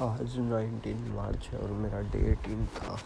आज नाइनटीन मार्च है और मेरा डे एटीन था।